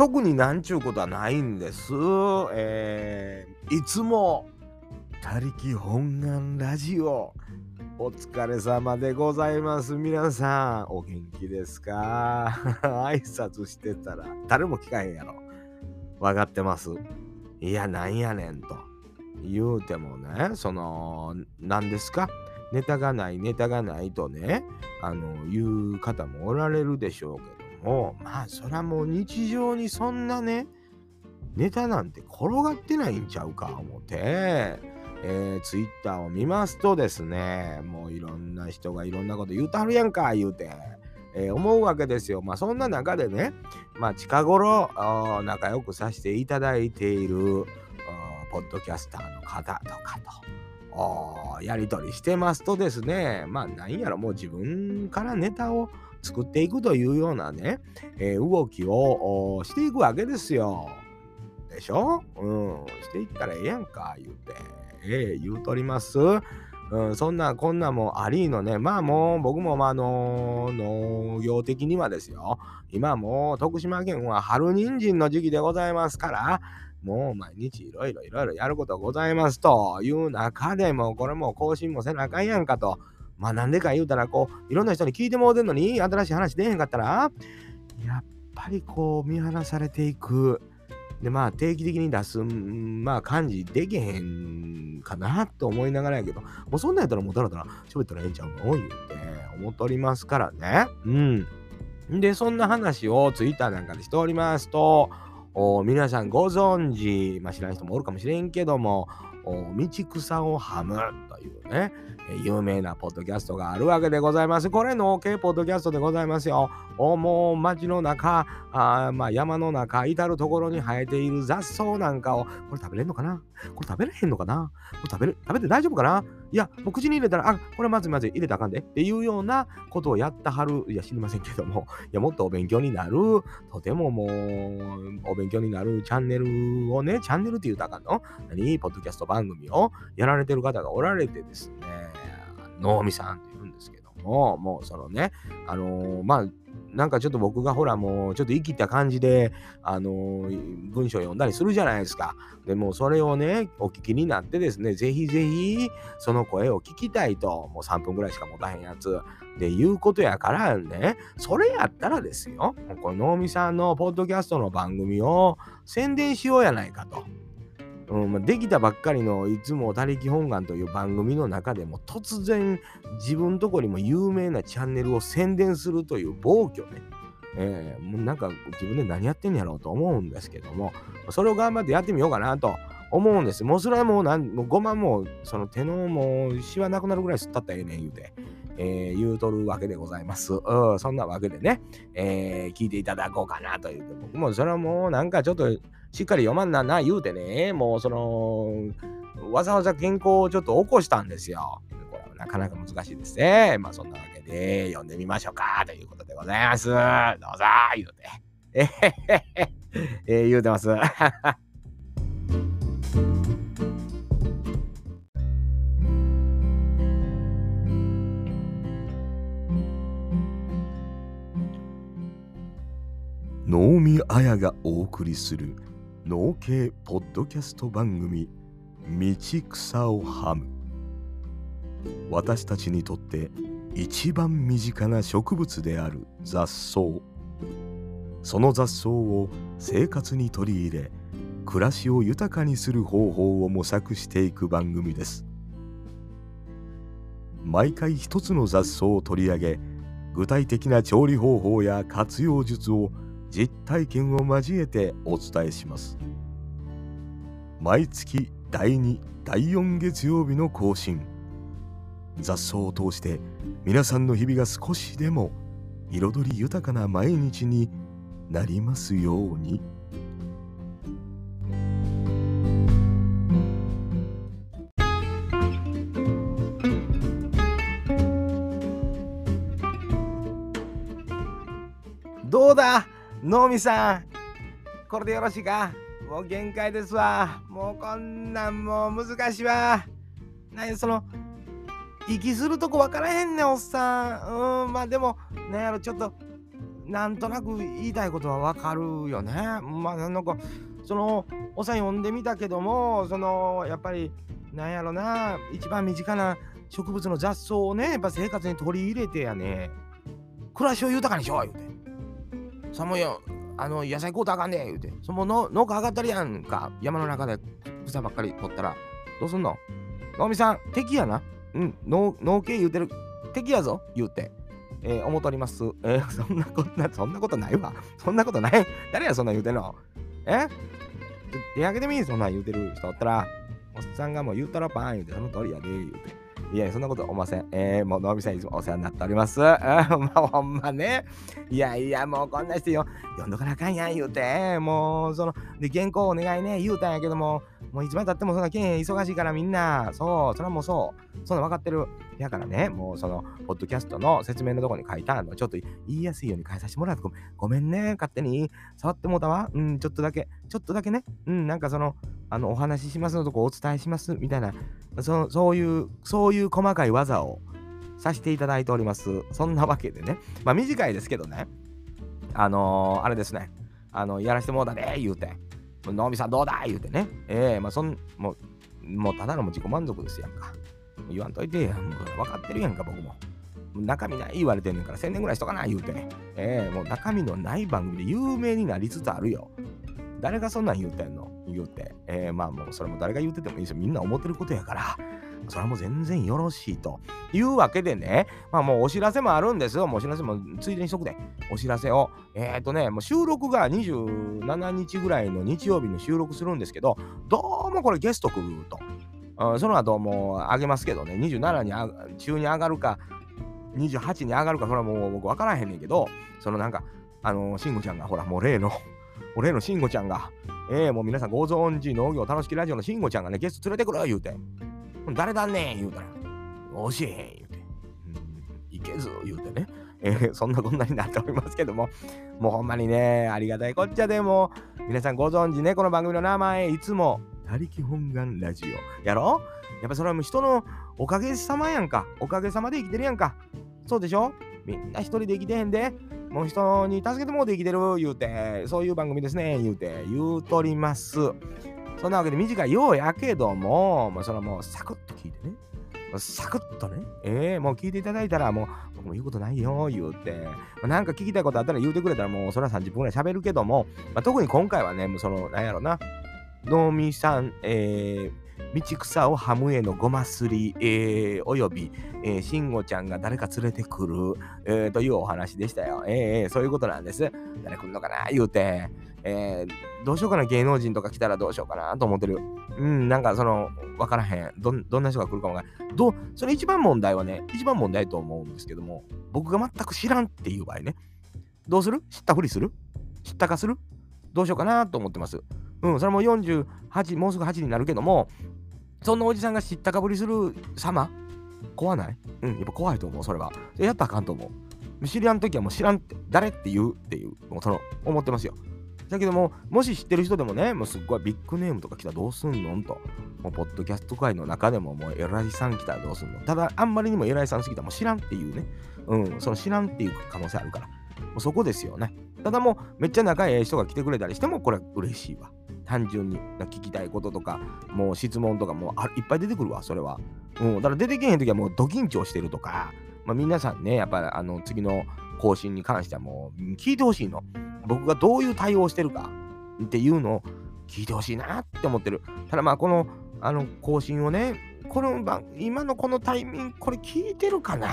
特になんちゅうことはないんです。えー、いつも、他力本願ラジオ。お疲れ様でございます。皆さん、お元気ですか？挨拶してたら、誰も聞かへんやろ。分かってます。いや、なんやねんと。言うてもね、その、何ですか？ネタがない、ネタがないとね、あの、言う方もおられるでしょうけども、まあ、そらもう日常にそんなね、ネタなんて転がってないんちゃうか、思って、えー、ツイッターを見ますとですね、もういろんな人がいろんなこと言うたるやんか、言うて、えー、思うわけですよ。まあそんな中でね、まあ近頃仲良くさせていただいているポッドキャスターの方とかと。やり取りしてますとですね、まあなんやろ、もう自分からネタを作っていくというようなね、えー、動きをしていくわけですよ。でしょ？うん、していったらええやんか、言うて。ええ言うとります。うん、そんなこんなもありのね、まあもう僕もまあの農業的にはですよ、今もう徳島県は春人参の時期でございますから、もう毎日いろいろいろいろやることございますという中でも、これも更新もせなあかんやんかと。まあなんでか言うたら、こう、いろんな人に聞いてもうてんのに、新しい話出へんかったら、やっぱりこう見放されていく。で、まあ、定期的に出す、まあ、感じできへんかなと思いながらやけど、もうそんなやったらもうだらだら喋ったらええんちゃうの言うて思っとりますからね。うん。で、そんな話をツイッターなんかでしておりますと、皆さんご存知、まあ、知らん人もおるかもしれんけども、道草をはむというね、有名なポッドキャストがあるわけでございます。これの系ポッドキャストでございますよ。もう街の中、あまあ、山の中、至るところに生えている雑草なんかを、これ食べれんのかな？これ食べれへんのかな？これ食べる食べて大丈夫かな？いや、もう口に入れたら、あ、これまずまず入れたらあかんでっていうようなことをやったはる、いや、知りませんけども、いや、もっとお勉強になる、とてももう、お勉強になるチャンネルをね、チャンネルって言うたらあかんの？何？ポッドキャスト番組をやられてる方がおられてですね、能見さんって言うんですけども、もうそのね、あのー、まあ、なんかちょっと僕がほらもうちょっと生きた感じで、あのー、文章読んだりするじゃないですか。でもそれをね、お聞きになってですね、ぜひぜひその声を聞きたいと、もう3分ぐらいしか持たへんやつ、でいうことやからね、それやったらですよ、この能見さんのポッドキャストの番組を宣伝しようやないかと。うんまあ、できたばっかりのいつも他力本願という番組の中でも突然自分とこにも有名なチャンネルを宣伝するという暴挙ね。えー、なんか自分で何やってんやろうと思うんですけども、それを頑張ってやってみようかなと思うんです。もうそれはもうなんもう5万もその手のもうしわなくなるぐらい吸ったったらええねん言うて。えー、言うとるわけでございます。うん、そんなわけでね、えー、聞いていただこうかなという。僕もそれはもうなんかちょっとしっかり読まんなな言うてね、もうその、わざわざ原稿をちょっと起こしたんですよ。これはなかなか難しいですね。まあそんなわけで読んでみましょうかということでございます。どうぞ言うて。えへへへ、えー、言うてます。見綾がお送りする農系ポッドキャスト番組道草をはむ。私たちにとって一番身近な植物である雑草。その雑草を生活に取り入れ暮らしを豊かにする方法を模索していく番組です。毎回一つの雑草を取り上げ具体的な調理方法や活用術を実体験を交えてお伝えします。毎月第2第4月曜日の更新。雑草を通して皆さんの日々が少しでも彩り豊かな毎日になりますように。どうだ？能見さんこれでよろしいか？もう限界ですわ。もうこんなんもう難しいわ。何その息するとこ分からへんねおっさん。うんまあでもなんやろちょっとなんとなく言いたいことはわかるよね。まあなんかそのおさん読んでみたけどもそのやっぱりなんやろな一番身近な植物の雑草をねやっぱ生活に取り入れてやね。暮らしを豊かにしよう言うて。そのよあの野菜買うたあかんで言うて。その農家上がったりやんか山の中で草ばっかり取ったらどうすんの能見さん敵やな。うん農農系言うてる敵やぞ言うて。えー、思っております。えー、そんなことな、そんなことないわ。そんなことない。誰や、そんな言うてんの？え？手挙げてみそんな言うてる人おったら、おっさんがもう言うたらパーン言うて、その通りやで、言うて。いや、そんなこと思いません。えー、もう、のびさんいつもお世話になっております。まあ、ほんまね。いやいや、もうこんな人よ、読んどかなあかんやん言うて、もう、その、で、原稿お願いね、言うたんやけども、もういつまでたってもそんな件忙しいからみんな、そう、それはもうそう、そんな分かってる。やからね、もうその、ポッドキャストの説明のとこに書いたの、ちょっと言いやすいように変えさせてもらって、ごめんね、勝手に触ってもうたわ。うん、ちょっとだけ、ちょっとだけね、うん、なんかその、あの、お話ししますのとこお伝えします、みたいな、そそういう、そういう細かい技をさせていただいております。そんなわけでね、まあ短いですけどね、あのー、あれですね、あの、やらしてもうたで、言うて。のびさんどうだ言うてね。ええー、まあそん、もう、もうただの自己満足ですやんか。言わんといて。もう分かってるやんか、僕も。中身ない言われてんねんから1000年ぐらいしとかない言うて。ええー、もう中身のない番組で有名になりつつあるよ。誰がそんなん言うてんの？言うて。ええー、まあもうそれも誰が言うててもいいですよ。みんな思ってることやから。それはもう全然よろしいというわけでね、まあもうお知らせもあるんですよ。もうお知らせもついでにしとくで。お知らせを。えっ、ー、とね、もう収録が27日ぐらいの日曜日に収録するんですけど、どうもこれゲスト来ると。うん、その後もう上げますけどね、27に中に上がるか、28に上がるか、それはもう僕分からへんねんけど、そのなんか、あのー、慎吾ちゃんが、ほら、もう例の、例の慎吾ちゃんが、えー、もう皆さんご存知農業楽しきラジオの慎吾ちゃんがね、ゲスト連れてくる言うて。誰だねん言うたら、教えへん言うて、うん、いけず言うてね、えー、そんなこんなになっておりますけども、もうほんまにね、ありがたいこっちゃでも、皆さんご存知ね、この番組の名前、いつも、他力本願ラジオ。やろ？やっぱそれはもう人のおかげさまやんか。おかげさまで生きてるやんか。そうでしょ？みんな一人で生きてへんで。もう人に助けてもうて生きてる言うて、そういう番組ですね、言うて、言うとります。そんなわけで短いようやけども、まあ、それはもうサクッと聞いてね。サクッとね、えー、もう聞いていただいたら、もう僕も言うことないよ、言うて、まあ、なんか聞きたいことあったら言うてくれたら、もうそれは30分ぐらい喋るけども、まあ、特に今回はね、もうその、なんやろな、能見さん、えー、道草をハムへのごますり、えー、および、えー、慎吾ちゃんが誰か連れてくる、えー、というお話でしたよ。えー、そういうことなんです。誰来んのかな？言うて、えー、どうしようかな、芸能人とか来たらどうしようかなと思ってる。うん、なんかその、わからへん。どどんな人が来るかもわからん。どそれ一番問題はね、一番問題と思うんですけども、僕が全く知らんっていう場合ね、どうする？知ったふりする？知ったかする？どうしようかなと思ってます。うん、それも48、もうすぐ8になるけども、そんなおじさんが知ったかぶりする様？怖ない？うん、やっぱ怖いと思う、それは。やったらあかんと思う。知らんときはもう知らんって、誰って言うっていう、もうその、思ってますよ。だけども、もし知ってる人でもね、もうすっごいビッグネームとか来たらどうすんの？んと。もう、ポッドキャスト界の中でも、もう、偉いさん来たらどうすんの？ただ、あんまりにも偉いさんすぎたらもう知らんっていうね。うん、その知らんっていう可能性あるから。もうそこですよね。ただもう、めっちゃ仲いい人が来てくれたりしても、これ嬉しいわ。単純に聞きたいこととか、もう質問とかもあいっぱい出てくるわ、それは。うん、だから出てけへんときはもうド緊張してるとか、まあ、皆さんね、やっぱりあの次の更新に関してはもう聞いてほしいの。僕がどういう対応してるかっていうのを聞いてほしいなって思ってる。ただまあこのあの更新をね、この番今のこのタイミング、これ聞いてるかな？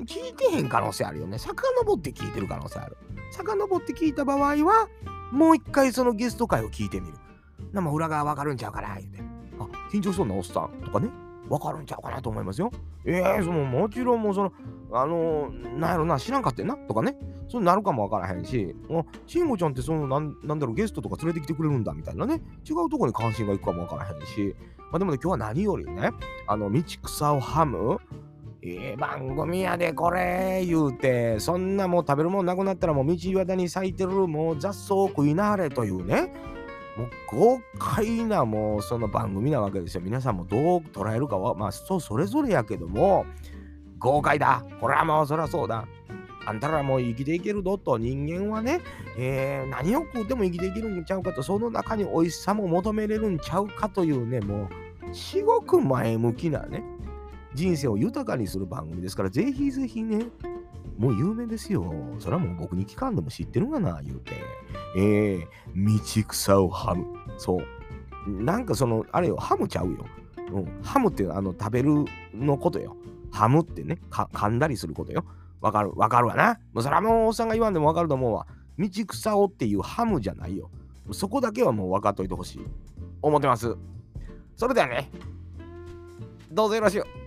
聞いてへん可能性あるよね。遡って聞いてる可能性ある。遡って聞いた場合は、もう一回そのゲスト会を聞いてみる。なも裏側わかるんちゃうかな言うて。あ、緊張そうなおっさんとかね。わかるんちゃうかなと思いますよ。ええー、そのもちろんもうその、あのー、なんやろな、知らんかってんなとかね。そうなるかもわからへんし、慎吾ちゃんってそのなんなんだろう、ゲストとか連れてきてくれるんだみたいなね。違うとこに関心がいくかもわからへんし。まあでもね、今日は何よりね、あの、道草をはむ、ええ番組やでこれ言うて、そんなもう食べるもんなくなったらもう道端に咲いてるもう雑草を食いなはれというね。もう豪快なもうその番組なわけですよ。皆さんもどう捉えるかは、まあそうそれぞれやけども、豪快だ。これはもうそりゃそうだ。あんたらもう生きていけるぞと人間はね、えー、何を食うても生きていけるんちゃうかとその中に美味しさも求めれるんちゃうかというねもう至極前向きなね人生を豊かにする番組ですからぜひぜひねもう有名ですよ。それはもう僕に聞かんでも知ってるがな、言うて。えー、道草をハム。そう。なんかその、あれよ、ハムちゃうよ。うん、ハムってあの食べるのことよ。ハムってね、噛んだりすることよ。わかる、わかるわな。もうそれはもうおっさんが言わんでもわかると思うわ。道草をっていうハムじゃないよ。そこだけはもう分かっといてほしい。思ってます。それではね、どうぞよろしく。